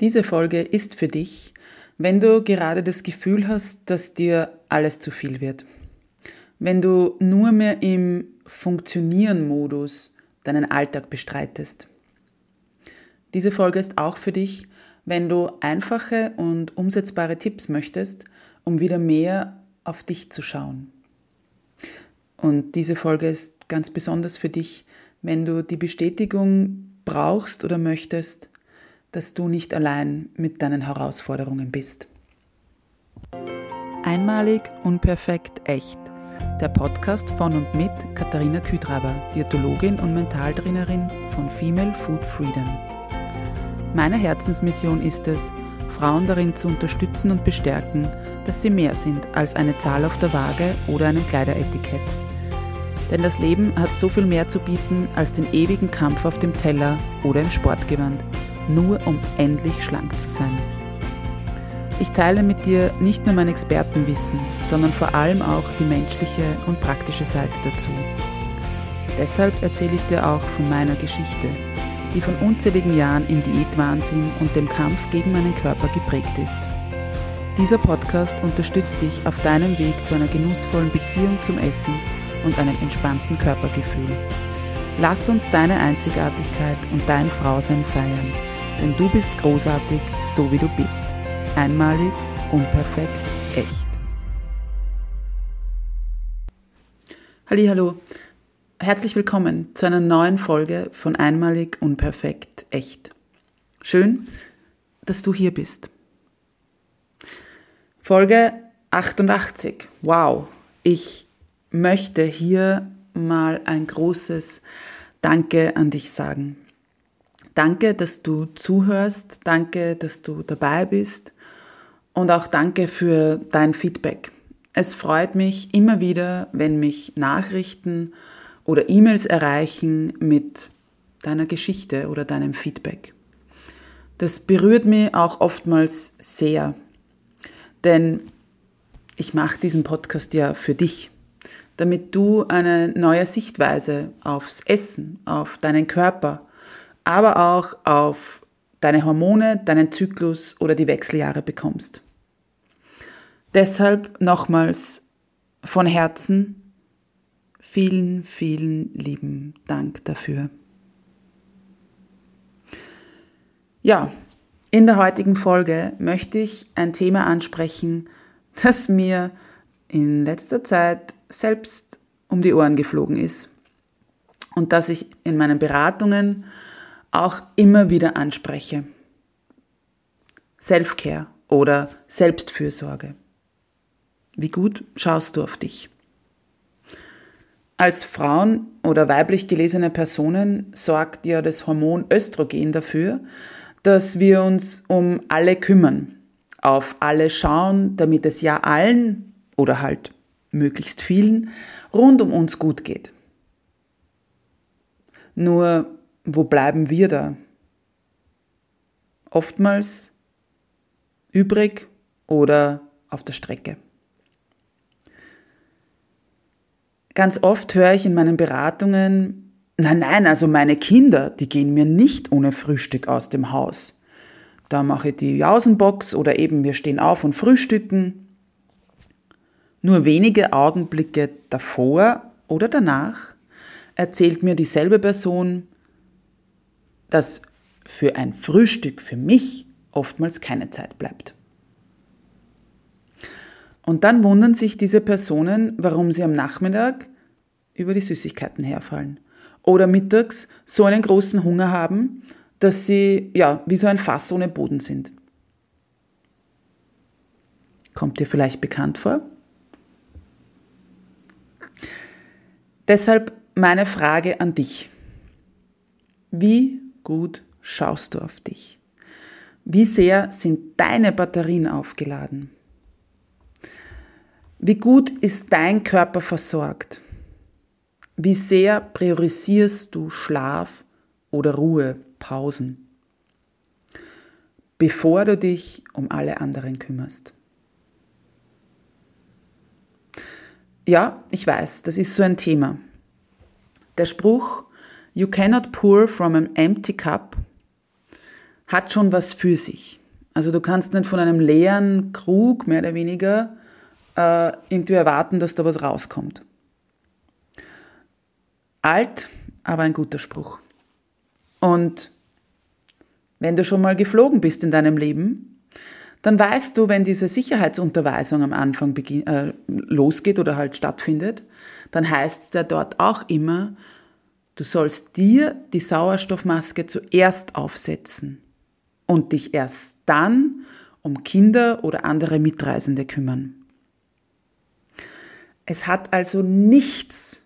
Diese Folge ist für dich, wenn du gerade das Gefühl hast, dass dir alles zu viel wird. Wenn du nur mehr im Funktionieren-Modus deinen Alltag bestreitest. Diese Folge ist auch für dich, wenn du einfache und umsetzbare Tipps möchtest, um wieder mehr auf dich zu schauen. Und diese Folge ist ganz besonders für dich, wenn du die Bestätigung brauchst oder möchtest, dass du nicht allein mit deinen Herausforderungen bist. Einmalig, unperfekt, echt. Der Podcast von und mit Katharina Küdraber, Diätologin und Mentaltrainerin von Female Food Freedom. Meine Herzensmission ist es, Frauen darin zu unterstützen und bestärken, dass sie mehr sind als eine Zahl auf der Waage oder einem Kleideretikett. Denn das Leben hat so viel mehr zu bieten als den ewigen Kampf auf dem Teller oder im Sportgewand, nur um endlich schlank zu sein. Ich teile mit dir nicht nur mein Expertenwissen, sondern vor allem auch die menschliche und praktische Seite dazu. Deshalb erzähle ich dir auch von meiner Geschichte, die von unzähligen Jahren im Diätwahnsinn und dem Kampf gegen meinen Körper geprägt ist. Dieser Podcast unterstützt dich auf deinem Weg zu einer genussvollen Beziehung zum Essen und einem entspannten Körpergefühl. Lass uns deine Einzigartigkeit und dein Frausein feiern, denn du bist großartig, so wie du bist. Einmalig, unperfekt, echt. Hallo, herzlich willkommen zu einer neuen Folge von Einmalig, unperfekt, echt. Schön, dass du hier bist. Folge 88. Wow, ich möchte hier mal ein großes Danke an dich sagen. Danke, dass du zuhörst, danke, dass du dabei bist und auch danke für dein Feedback. Es freut mich immer wieder, wenn mich Nachrichten oder E-Mails erreichen mit deiner Geschichte oder deinem Feedback. Das berührt mich auch oftmals sehr, denn ich mache diesen Podcast ja für dich damit du eine neue Sichtweise aufs Essen, auf deinen Körper, aber auch auf deine Hormone, deinen Zyklus oder die Wechseljahre bekommst. Deshalb nochmals von Herzen vielen, vielen lieben Dank dafür. Ja, in der heutigen Folge möchte ich ein Thema ansprechen, das mir in letzter Zeit selbst um die Ohren geflogen ist und das ich in meinen Beratungen auch immer wieder anspreche. Selfcare oder Selbstfürsorge. Wie gut schaust du auf dich? Als Frauen oder weiblich gelesene Personen sorgt ja das Hormon Östrogen dafür, dass wir uns um alle kümmern, auf alle schauen, damit es ja allen oder halt möglichst vielen, rund um uns gut geht. Nur, wo bleiben wir da? Oftmals übrig oder auf der Strecke. Ganz oft höre ich in meinen Beratungen, nein, nein, also meine Kinder, die gehen mir nicht ohne Frühstück aus dem Haus. Da mache ich die Jausenbox oder eben wir stehen auf und frühstücken. Nur wenige Augenblicke davor oder danach erzählt mir dieselbe Person, dass für ein Frühstück für mich oftmals keine Zeit bleibt. Und dann wundern sich diese Personen, warum sie am Nachmittag über die Süßigkeiten herfallen oder mittags so einen großen Hunger haben, dass sie ja wie so ein Fass ohne Boden sind. Kommt dir vielleicht bekannt vor? Deshalb meine Frage an dich. Wie gut schaust du auf dich? Wie sehr sind deine Batterien aufgeladen? Wie gut ist dein Körper versorgt? Wie sehr priorisierst du Schlaf oder Ruhe, Pausen, bevor du dich um alle anderen kümmerst? Ja, ich weiß, das ist so ein Thema. Der Spruch You cannot pour from an empty cup hat schon was für sich. Also du kannst nicht von einem leeren Krug mehr oder weniger äh, irgendwie erwarten, dass da was rauskommt. Alt, aber ein guter Spruch. Und wenn du schon mal geflogen bist in deinem Leben, dann weißt du, wenn diese Sicherheitsunterweisung am Anfang äh, losgeht oder halt stattfindet, dann heißt es dort auch immer, du sollst dir die Sauerstoffmaske zuerst aufsetzen und dich erst dann um Kinder oder andere Mitreisende kümmern. Es hat also nichts,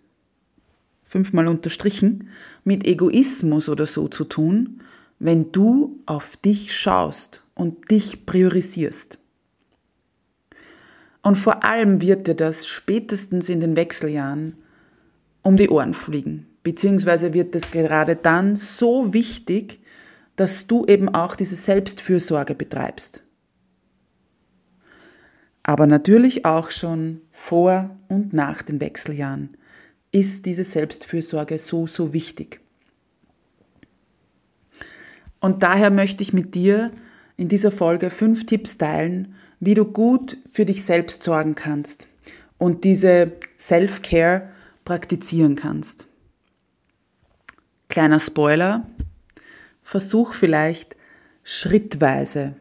fünfmal unterstrichen, mit Egoismus oder so zu tun, wenn du auf dich schaust und dich priorisierst. Und vor allem wird dir das spätestens in den Wechseljahren um die Ohren fliegen. Beziehungsweise wird es gerade dann so wichtig, dass du eben auch diese Selbstfürsorge betreibst. Aber natürlich auch schon vor und nach den Wechseljahren ist diese Selbstfürsorge so, so wichtig. Und daher möchte ich mit dir in dieser Folge fünf Tipps teilen, wie du gut für dich selbst sorgen kannst und diese Self-Care praktizieren kannst. Kleiner Spoiler, versuch vielleicht schrittweise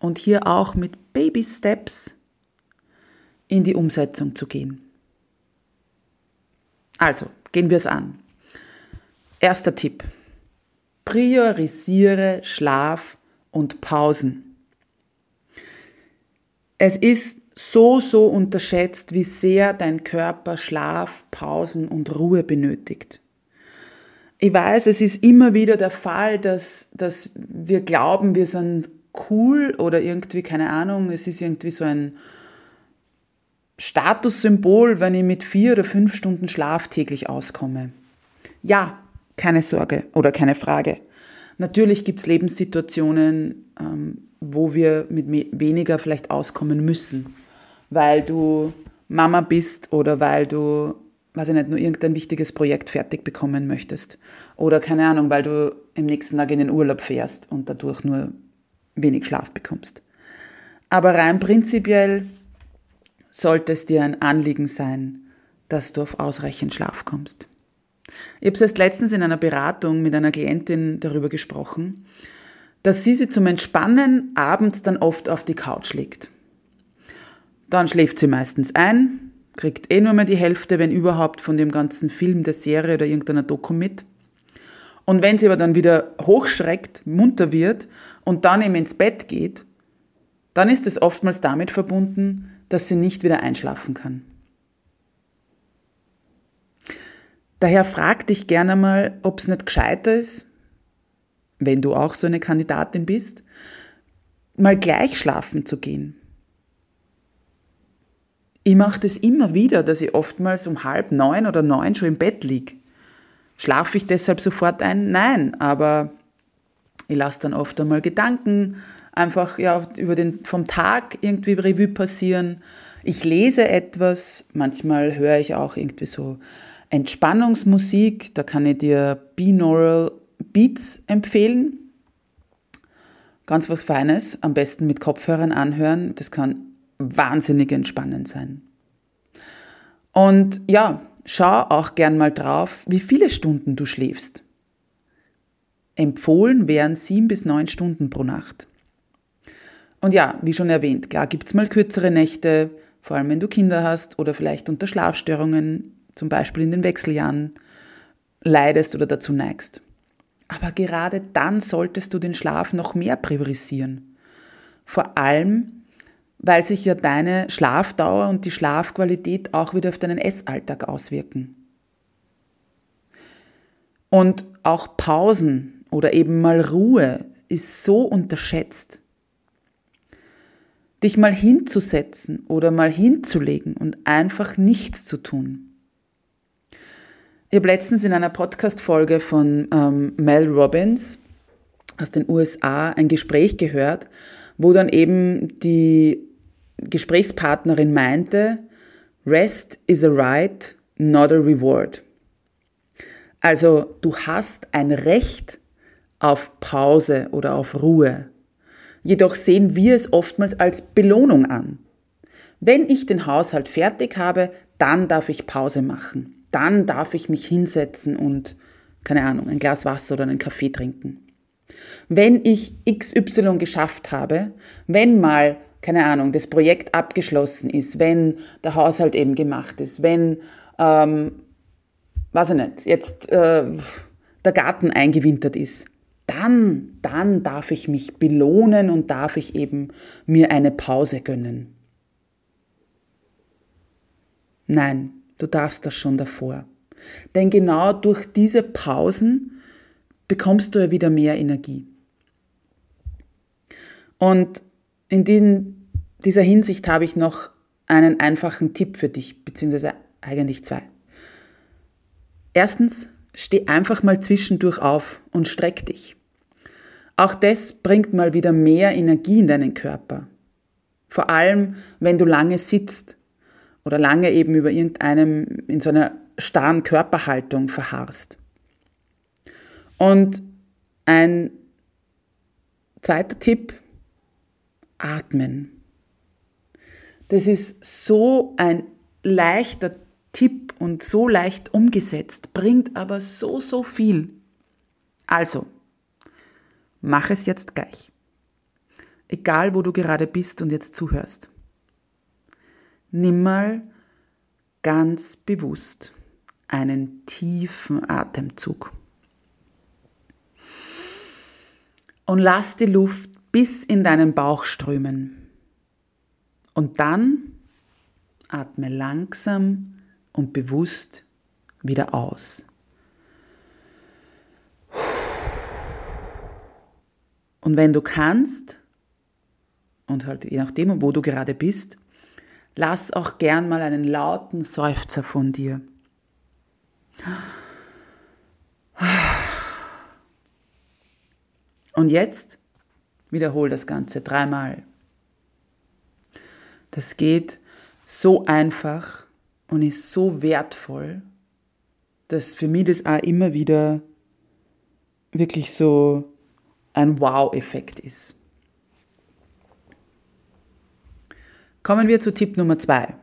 und hier auch mit Baby Steps in die Umsetzung zu gehen. Also, gehen wir es an. Erster Tipp. Priorisiere Schlaf und Pausen. Es ist so, so unterschätzt, wie sehr dein Körper Schlaf, Pausen und Ruhe benötigt. Ich weiß, es ist immer wieder der Fall, dass, dass wir glauben, wir sind cool oder irgendwie, keine Ahnung, es ist irgendwie so ein Statussymbol, wenn ich mit vier oder fünf Stunden Schlaf täglich auskomme. Ja, keine Sorge oder keine Frage. Natürlich gibt es Lebenssituationen, ähm, wo wir mit weniger vielleicht auskommen müssen, weil du Mama bist oder weil du, weiß ich nicht, nur irgendein wichtiges Projekt fertig bekommen möchtest. Oder keine Ahnung, weil du im nächsten Tag in den Urlaub fährst und dadurch nur wenig Schlaf bekommst. Aber rein prinzipiell sollte es dir ein Anliegen sein, dass du auf ausreichend Schlaf kommst. Ich habe erst letztens in einer Beratung mit einer Klientin darüber gesprochen, dass sie sich zum Entspannen abends dann oft auf die Couch legt. Dann schläft sie meistens ein, kriegt eh nur mehr die Hälfte, wenn überhaupt, von dem ganzen Film, der Serie oder irgendeiner Doku mit. Und wenn sie aber dann wieder hochschreckt, munter wird und dann eben ins Bett geht, dann ist es oftmals damit verbunden, dass sie nicht wieder einschlafen kann. Daher frag dich gerne mal, ob es nicht gescheiter ist, wenn du auch so eine Kandidatin bist, mal gleich schlafen zu gehen. Ich mache das immer wieder, dass ich oftmals um halb neun oder neun schon im Bett liege. Schlafe ich deshalb sofort ein? Nein, aber ich lasse dann oft einmal Gedanken einfach ja, über den, vom Tag irgendwie Revue passieren. Ich lese etwas, manchmal höre ich auch irgendwie so Entspannungsmusik, da kann ich dir Binaural Beats empfehlen. Ganz was Feines, am besten mit Kopfhörern anhören, das kann wahnsinnig entspannend sein. Und ja, schau auch gern mal drauf, wie viele Stunden du schläfst. Empfohlen wären sieben bis neun Stunden pro Nacht. Und ja, wie schon erwähnt, klar gibt es mal kürzere Nächte, vor allem wenn du Kinder hast oder vielleicht unter Schlafstörungen zum Beispiel in den Wechseljahren, leidest oder dazu neigst. Aber gerade dann solltest du den Schlaf noch mehr priorisieren. Vor allem, weil sich ja deine Schlafdauer und die Schlafqualität auch wieder auf deinen Essalltag auswirken. Und auch Pausen oder eben mal Ruhe ist so unterschätzt. Dich mal hinzusetzen oder mal hinzulegen und einfach nichts zu tun. Ich habe letztens in einer Podcast-Folge von ähm, Mel Robbins aus den USA ein Gespräch gehört, wo dann eben die Gesprächspartnerin meinte, Rest is a right, not a reward. Also du hast ein Recht auf Pause oder auf Ruhe. Jedoch sehen wir es oftmals als Belohnung an. Wenn ich den Haushalt fertig habe, dann darf ich Pause machen. Dann darf ich mich hinsetzen und, keine Ahnung, ein Glas Wasser oder einen Kaffee trinken. Wenn ich XY geschafft habe, wenn mal, keine Ahnung, das Projekt abgeschlossen ist, wenn der Haushalt eben gemacht ist, wenn, ähm, weiß ich nicht, jetzt äh, der Garten eingewintert ist, dann, dann darf ich mich belohnen und darf ich eben mir eine Pause gönnen. Nein, du darfst das schon davor. Denn genau durch diese Pausen bekommst du ja wieder mehr Energie. Und in den, dieser Hinsicht habe ich noch einen einfachen Tipp für dich, beziehungsweise eigentlich zwei. Erstens, steh einfach mal zwischendurch auf und streck dich. Auch das bringt mal wieder mehr Energie in deinen Körper. Vor allem, wenn du lange sitzt oder lange eben über irgendeinem in so einer starren Körperhaltung verharrst. Und ein zweiter Tipp, atmen. Das ist so ein leichter Tipp und so leicht umgesetzt, bringt aber so, so viel. Also, mach es jetzt gleich. Egal, wo du gerade bist und jetzt zuhörst. Nimm mal ganz bewusst einen tiefen Atemzug. Und lass die Luft bis in deinen Bauch strömen. Und dann atme langsam und bewusst wieder aus. Und wenn du kannst, und halt je nachdem, wo du gerade bist, Lass auch gern mal einen lauten Seufzer von dir. Und jetzt wiederhol das Ganze dreimal. Das geht so einfach und ist so wertvoll, dass für mich das auch immer wieder wirklich so ein Wow-Effekt ist. Kommen wir zu Tipp Nummer zwei.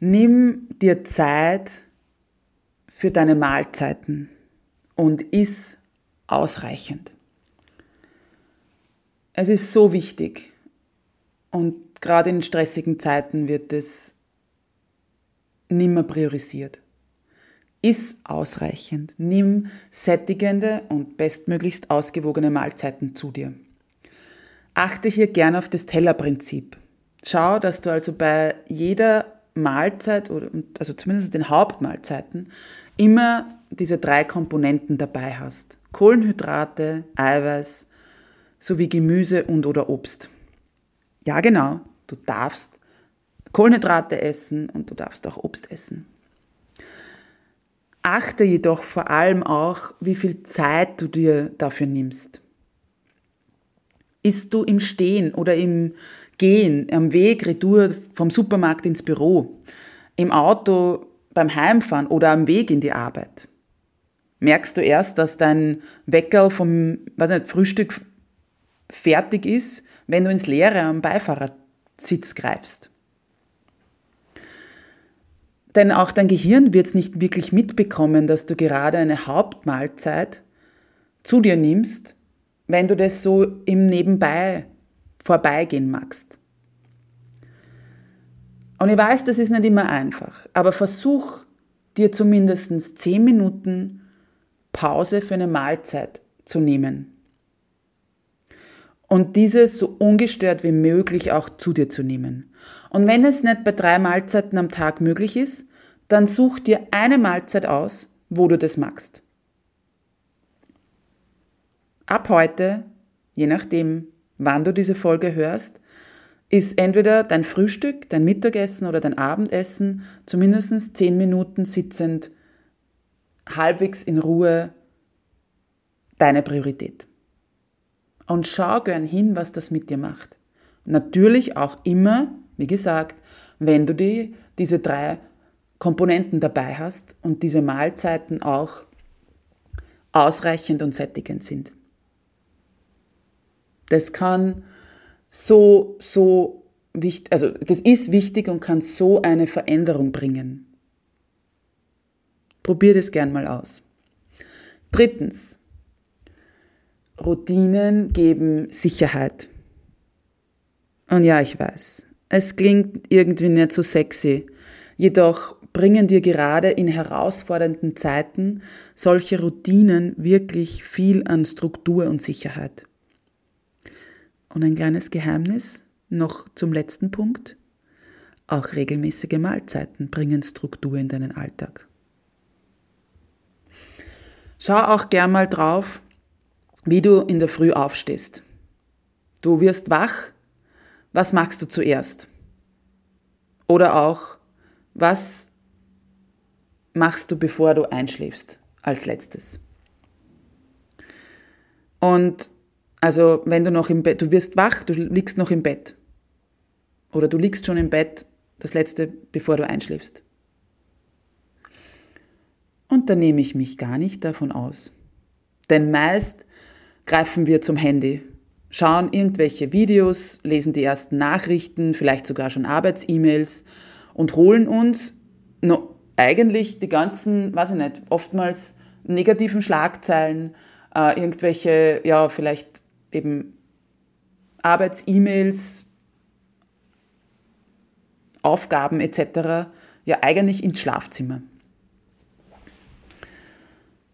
Nimm dir Zeit für deine Mahlzeiten und iss ausreichend. Es ist so wichtig und gerade in stressigen Zeiten wird es nimmer priorisiert. Iss ausreichend, nimm sättigende und bestmöglichst ausgewogene Mahlzeiten zu dir. Achte hier gern auf das Tellerprinzip. Schau, dass du also bei jeder Mahlzeit, oder, also zumindest den Hauptmahlzeiten, immer diese drei Komponenten dabei hast. Kohlenhydrate, Eiweiß sowie Gemüse und oder Obst. Ja, genau, du darfst Kohlenhydrate essen und du darfst auch Obst essen. Achte jedoch vor allem auch, wie viel Zeit du dir dafür nimmst. Ist du im Stehen oder im Gehen, am Weg, Retour vom Supermarkt ins Büro, im Auto beim Heimfahren oder am Weg in die Arbeit? Merkst du erst, dass dein Wecker vom weiß nicht, Frühstück fertig ist, wenn du ins Leere am Beifahrersitz greifst? Denn auch dein Gehirn wird es nicht wirklich mitbekommen, dass du gerade eine Hauptmahlzeit zu dir nimmst wenn du das so im Nebenbei vorbeigehen magst. Und ich weiß, das ist nicht immer einfach, aber versuch dir zumindest zehn Minuten Pause für eine Mahlzeit zu nehmen. Und diese so ungestört wie möglich auch zu dir zu nehmen. Und wenn es nicht bei drei Mahlzeiten am Tag möglich ist, dann such dir eine Mahlzeit aus, wo du das magst ab heute, je nachdem, wann du diese Folge hörst, ist entweder dein Frühstück, dein Mittagessen oder dein Abendessen zumindest zehn Minuten sitzend, halbwegs in Ruhe deine Priorität. Und schau gern hin, was das mit dir macht. Natürlich auch immer, wie gesagt, wenn du die, diese drei Komponenten dabei hast und diese Mahlzeiten auch ausreichend und sättigend sind. Das kann so, so wichtig, also das ist wichtig und kann so eine Veränderung bringen. Probier das gern mal aus. Drittens, Routinen geben Sicherheit. Und ja, ich weiß, es klingt irgendwie nicht so sexy, jedoch bringen dir gerade in herausfordernden Zeiten solche Routinen wirklich viel an Struktur und Sicherheit. Und ein kleines Geheimnis noch zum letzten Punkt. Auch regelmäßige Mahlzeiten bringen Struktur in deinen Alltag. Schau auch gern mal drauf, wie du in der Früh aufstehst. Du wirst wach, was machst du zuerst? Oder auch, was machst du, bevor du einschläfst, als letztes? Und also wenn du noch im Bett, du wirst wach, du liegst noch im Bett. Oder du liegst schon im Bett, das letzte, bevor du einschläfst. Und da nehme ich mich gar nicht davon aus. Denn meist greifen wir zum Handy, schauen irgendwelche Videos, lesen die ersten Nachrichten, vielleicht sogar schon Arbeits-E-Mails und holen uns no, eigentlich die ganzen, weiß ich nicht, oftmals negativen Schlagzeilen, äh, irgendwelche, ja, vielleicht eben Arbeits-E-Mails, Aufgaben etc. ja eigentlich ins Schlafzimmer.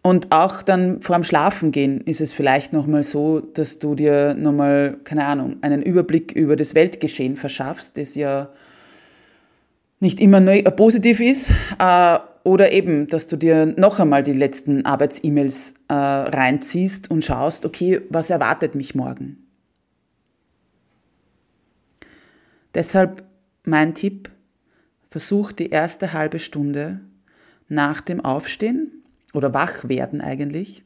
Und auch dann vor dem Schlafengehen ist es vielleicht nochmal so, dass du dir nochmal, keine Ahnung, einen Überblick über das Weltgeschehen verschaffst, das ja nicht immer positiv ist. Äh, oder eben, dass du dir noch einmal die letzten Arbeits-E-Mails äh, reinziehst und schaust, okay, was erwartet mich morgen? Deshalb mein Tipp, versuch die erste halbe Stunde nach dem Aufstehen oder Wachwerden eigentlich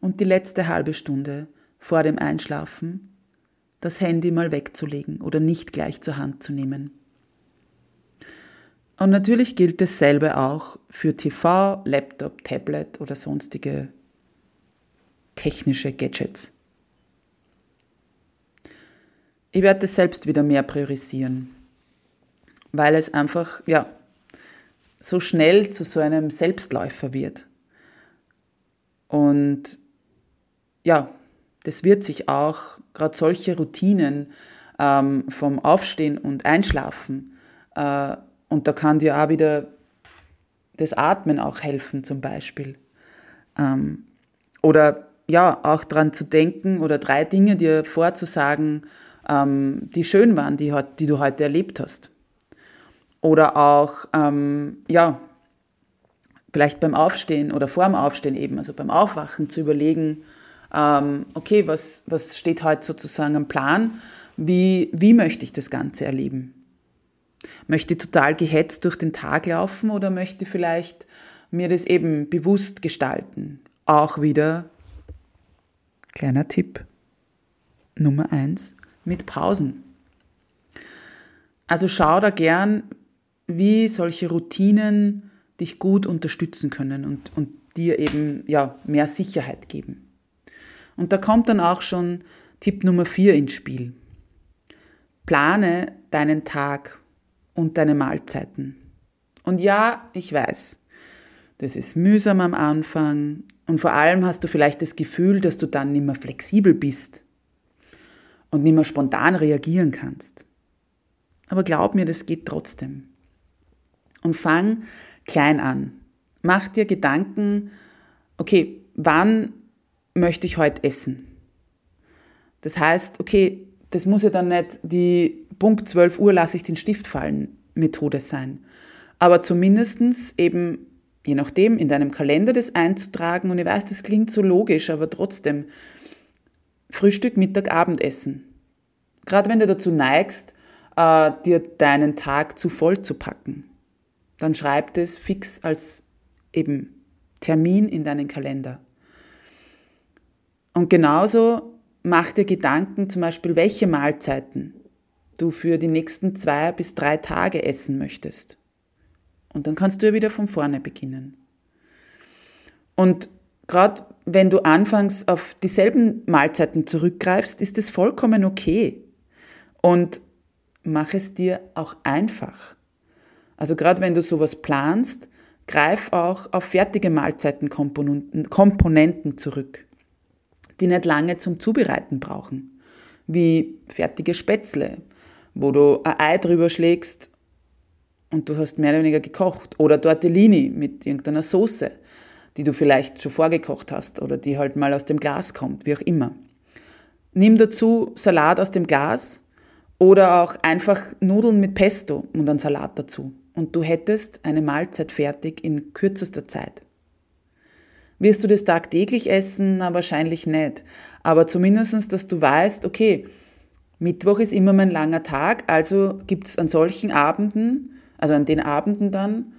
und die letzte halbe Stunde vor dem Einschlafen das Handy mal wegzulegen oder nicht gleich zur Hand zu nehmen. Und natürlich gilt dasselbe auch für TV, Laptop, Tablet oder sonstige technische Gadgets. Ich werde das selbst wieder mehr priorisieren, weil es einfach, ja, so schnell zu so einem Selbstläufer wird. Und ja, das wird sich auch, gerade solche Routinen ähm, vom Aufstehen und Einschlafen, äh, und da kann dir auch wieder das Atmen auch helfen zum Beispiel. Ähm, oder ja, auch daran zu denken oder drei Dinge dir vorzusagen, ähm, die schön waren, die, die du heute erlebt hast. Oder auch, ähm, ja, vielleicht beim Aufstehen oder vor dem Aufstehen eben, also beim Aufwachen zu überlegen, ähm, okay, was, was steht heute sozusagen am Plan? Wie, wie möchte ich das Ganze erleben? Möchte total gehetzt durch den Tag laufen oder möchte vielleicht mir das eben bewusst gestalten? Auch wieder kleiner Tipp Nummer eins mit Pausen. Also schau da gern, wie solche Routinen dich gut unterstützen können und, und dir eben ja, mehr Sicherheit geben. Und da kommt dann auch schon Tipp Nummer vier ins Spiel. Plane deinen Tag und deine Mahlzeiten. Und ja, ich weiß, das ist mühsam am Anfang und vor allem hast du vielleicht das Gefühl, dass du dann nicht mehr flexibel bist und nicht mehr spontan reagieren kannst. Aber glaub mir, das geht trotzdem. Und fang klein an. Mach dir Gedanken, okay, wann möchte ich heute essen? Das heißt, okay, das muss ja dann nicht die Punkt 12 Uhr lasse ich den Stift fallen Methode sein. Aber zumindestens eben, je nachdem, in deinem Kalender das einzutragen. Und ich weiß, das klingt so logisch, aber trotzdem, Frühstück, Mittag, Abendessen. Gerade wenn du dazu neigst, äh, dir deinen Tag zu voll zu packen, dann schreib das fix als eben Termin in deinen Kalender. Und genauso mach dir Gedanken, zum Beispiel, welche Mahlzeiten du für die nächsten zwei bis drei Tage essen möchtest. Und dann kannst du ja wieder von vorne beginnen. Und gerade wenn du anfangs auf dieselben Mahlzeiten zurückgreifst, ist es vollkommen okay. Und mach es dir auch einfach. Also gerade wenn du sowas planst, greif auch auf fertige Mahlzeitenkomponenten zurück, die nicht lange zum Zubereiten brauchen, wie fertige Spätzle, wo du ein Ei drüber schlägst und du hast mehr oder weniger gekocht oder Tortellini mit irgendeiner Soße, die du vielleicht schon vorgekocht hast oder die halt mal aus dem Glas kommt, wie auch immer. Nimm dazu Salat aus dem Glas oder auch einfach Nudeln mit Pesto und einen Salat dazu. Und du hättest eine Mahlzeit fertig in kürzester Zeit. Wirst du das tagtäglich essen? Na, wahrscheinlich nicht. Aber zumindestens, dass du weißt, okay, Mittwoch ist immer mein langer Tag, also gibt es an solchen Abenden, also an den Abenden dann,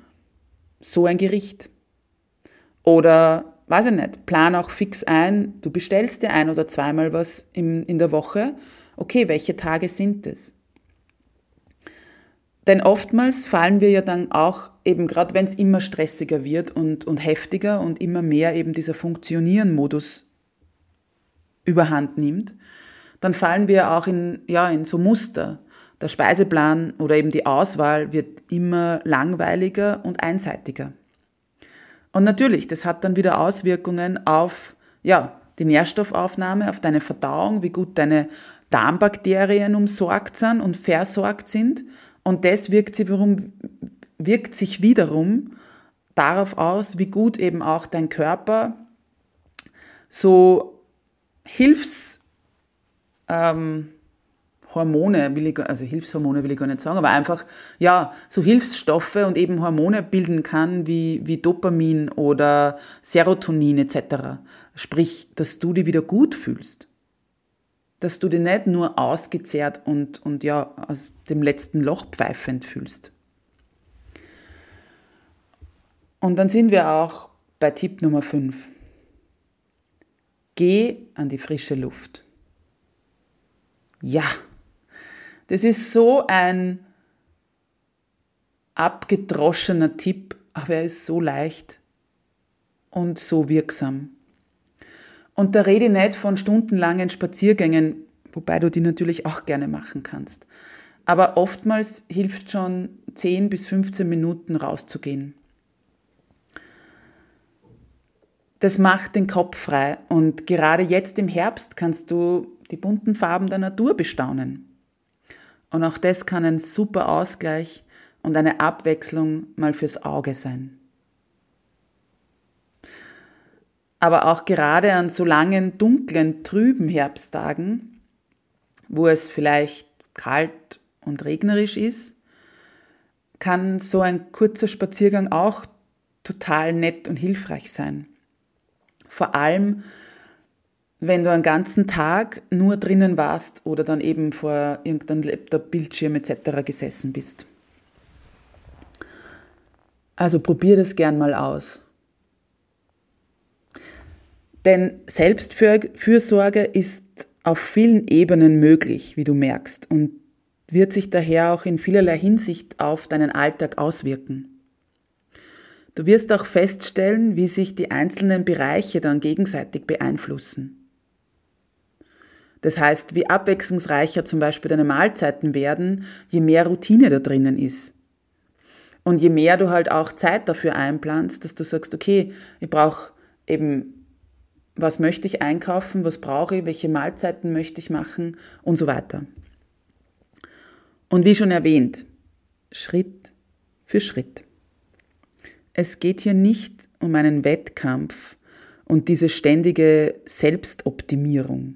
so ein Gericht. Oder, weiß ich nicht, plan auch fix ein, du bestellst dir ein oder zweimal was in, in der Woche. Okay, welche Tage sind es? Denn oftmals fallen wir ja dann auch, eben gerade wenn es immer stressiger wird und, und heftiger und immer mehr eben dieser Funktionieren-Modus überhand nimmt, dann fallen wir auch in, ja, in so Muster. Der Speiseplan oder eben die Auswahl wird immer langweiliger und einseitiger. Und natürlich, das hat dann wieder Auswirkungen auf ja, die Nährstoffaufnahme, auf deine Verdauung, wie gut deine Darmbakterien umsorgt sind und versorgt sind. Und das wirkt, sie wiederum, wirkt sich wiederum darauf aus, wie gut eben auch dein Körper so Hilfs, ähm, also Hilfshormone will ich gar nicht sagen, aber einfach, ja, so Hilfsstoffe und eben Hormone bilden kann, wie, wie Dopamin oder Serotonin etc. Sprich, dass du dich wieder gut fühlst. Dass du dich nicht nur ausgezehrt und, und ja, aus dem letzten Loch pfeifend fühlst. Und dann sind wir auch bei Tipp Nummer 5. Geh an die frische Luft. Ja, das ist so ein abgedroschener Tipp, aber er ist so leicht und so wirksam. Und da rede ich nicht von stundenlangen Spaziergängen, wobei du die natürlich auch gerne machen kannst. Aber oftmals hilft schon 10 bis 15 Minuten rauszugehen. Das macht den Kopf frei und gerade jetzt im Herbst kannst du die bunten Farben der Natur bestaunen. Und auch das kann ein super Ausgleich und eine Abwechslung mal fürs Auge sein. Aber auch gerade an so langen, dunklen, trüben Herbsttagen, wo es vielleicht kalt und regnerisch ist, kann so ein kurzer Spaziergang auch total nett und hilfreich sein. Vor allem, wenn du einen ganzen Tag nur drinnen warst oder dann eben vor irgendeinem Laptop, Bildschirm etc. gesessen bist. Also probier das gern mal aus. Denn Selbstfürsorge ist auf vielen Ebenen möglich, wie du merkst, und wird sich daher auch in vielerlei Hinsicht auf deinen Alltag auswirken. Du wirst auch feststellen, wie sich die einzelnen Bereiche dann gegenseitig beeinflussen. Das heißt, wie abwechslungsreicher zum Beispiel deine Mahlzeiten werden, je mehr Routine da drinnen ist. Und je mehr du halt auch Zeit dafür einplanst, dass du sagst, okay, ich brauche eben, was möchte ich einkaufen, was brauche ich, welche Mahlzeiten möchte ich machen und so weiter. Und wie schon erwähnt, Schritt für Schritt. Es geht hier nicht um einen Wettkampf und diese ständige Selbstoptimierung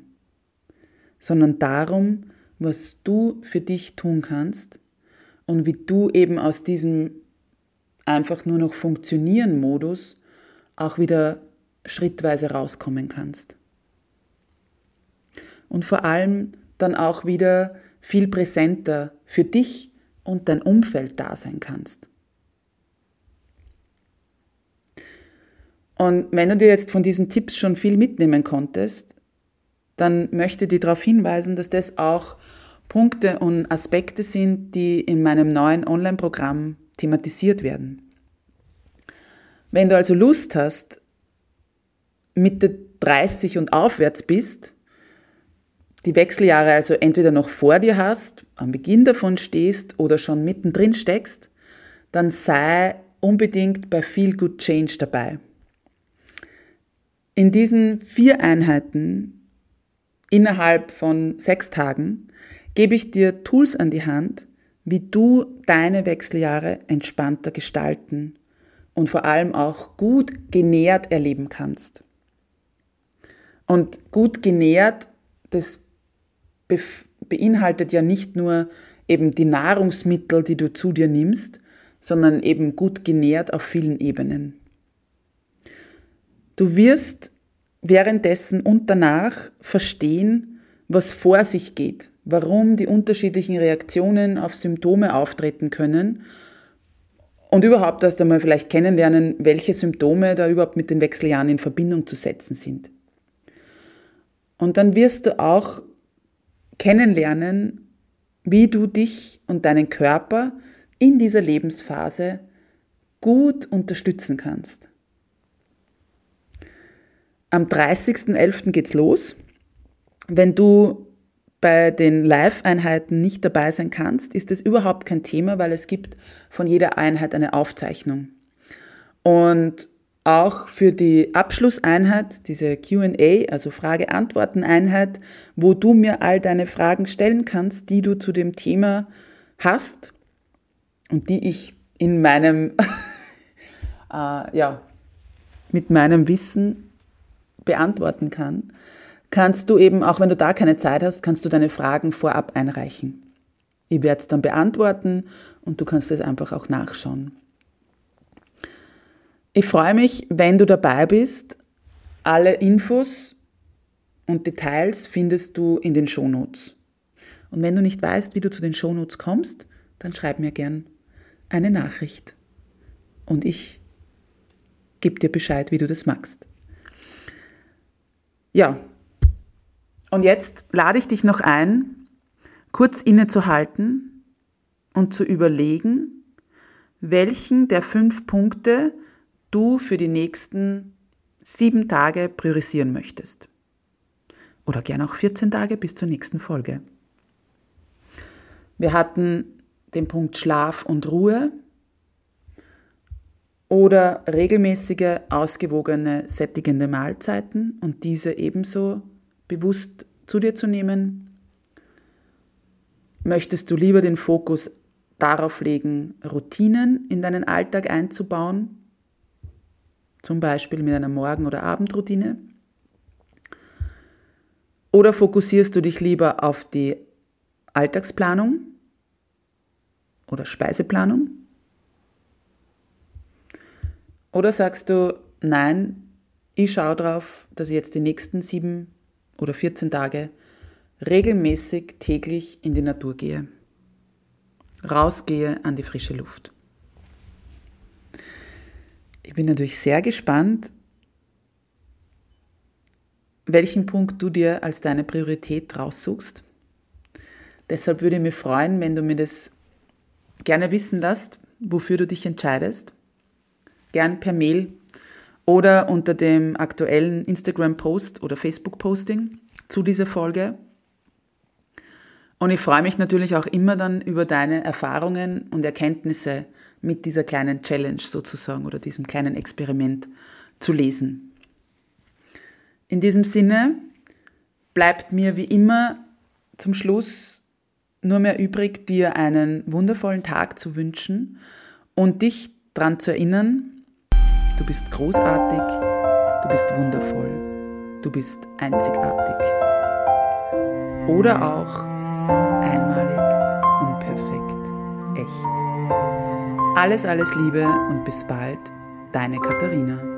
sondern darum, was du für dich tun kannst und wie du eben aus diesem einfach nur noch funktionieren Modus auch wieder schrittweise rauskommen kannst. Und vor allem dann auch wieder viel präsenter für dich und dein Umfeld da sein kannst. Und wenn du dir jetzt von diesen Tipps schon viel mitnehmen konntest, dann möchte ich darauf hinweisen, dass das auch Punkte und Aspekte sind, die in meinem neuen Online-Programm thematisiert werden. Wenn du also Lust hast, mit der 30 und aufwärts bist, die Wechseljahre also entweder noch vor dir hast, am Beginn davon stehst oder schon mittendrin steckst, dann sei unbedingt bei Feel Good Change dabei. In diesen vier Einheiten innerhalb von sechs Tagen gebe ich dir Tools an die Hand, wie du deine Wechseljahre entspannter gestalten und vor allem auch gut genährt erleben kannst. Und gut genährt, das beinhaltet ja nicht nur eben die Nahrungsmittel, die du zu dir nimmst, sondern eben gut genährt auf vielen Ebenen. Du wirst währenddessen und danach verstehen, was vor sich geht, warum die unterschiedlichen Reaktionen auf Symptome auftreten können und überhaupt erst einmal vielleicht kennenlernen, welche Symptome da überhaupt mit den Wechseljahren in Verbindung zu setzen sind. Und dann wirst du auch kennenlernen, wie du dich und deinen Körper in dieser Lebensphase gut unterstützen kannst. Am 30.11. geht's los. Wenn du bei den Live-Einheiten nicht dabei sein kannst, ist das überhaupt kein Thema, weil es gibt von jeder Einheit eine Aufzeichnung. Und auch für die Abschlusseinheit, diese QA, also Frage-Antworten-Einheit, wo du mir all deine Fragen stellen kannst, die du zu dem Thema hast und die ich in meinem, äh, ja, mit meinem Wissen beantworten kann, kannst du eben, auch wenn du da keine Zeit hast, kannst du deine Fragen vorab einreichen. Ich werde es dann beantworten und du kannst es einfach auch nachschauen. Ich freue mich, wenn du dabei bist. Alle Infos und Details findest du in den Shownotes. Und wenn du nicht weißt, wie du zu den Shownotes kommst, dann schreib mir gern eine Nachricht. Und ich gebe dir Bescheid, wie du das magst. Ja, und jetzt lade ich dich noch ein, kurz innezuhalten und zu überlegen, welchen der fünf Punkte du für die nächsten sieben Tage priorisieren möchtest. Oder gern auch 14 Tage bis zur nächsten Folge. Wir hatten den Punkt Schlaf und Ruhe oder regelmäßige, ausgewogene, sättigende Mahlzeiten und diese ebenso bewusst zu dir zu nehmen. Möchtest du lieber den Fokus darauf legen, Routinen in deinen Alltag einzubauen zum Beispiel mit einer Morgen- oder Abendroutine? Oder fokussierst du dich lieber auf die Alltagsplanung oder Speiseplanung? Oder sagst du, nein, ich schaue darauf, dass ich jetzt die nächsten sieben oder 14 Tage regelmäßig täglich in die Natur gehe, rausgehe an die frische Luft. Ich bin natürlich sehr gespannt, welchen Punkt du dir als deine Priorität raussuchst. Deshalb würde ich mich freuen, wenn du mir das gerne wissen lässt, wofür du dich entscheidest. Gern per Mail oder unter dem aktuellen Instagram-Post oder Facebook-Posting zu dieser Folge. Und ich freue mich natürlich auch immer dann über deine Erfahrungen und Erkenntnisse mit dieser kleinen Challenge sozusagen oder diesem kleinen Experiment zu lesen. In diesem Sinne bleibt mir wie immer zum Schluss nur mehr übrig, dir einen wundervollen Tag zu wünschen und dich daran zu erinnern, du bist großartig, du bist wundervoll, du bist einzigartig. Oder auch einmalig, unperfekt, echt. Alles, alles Liebe und bis bald, deine Katharina.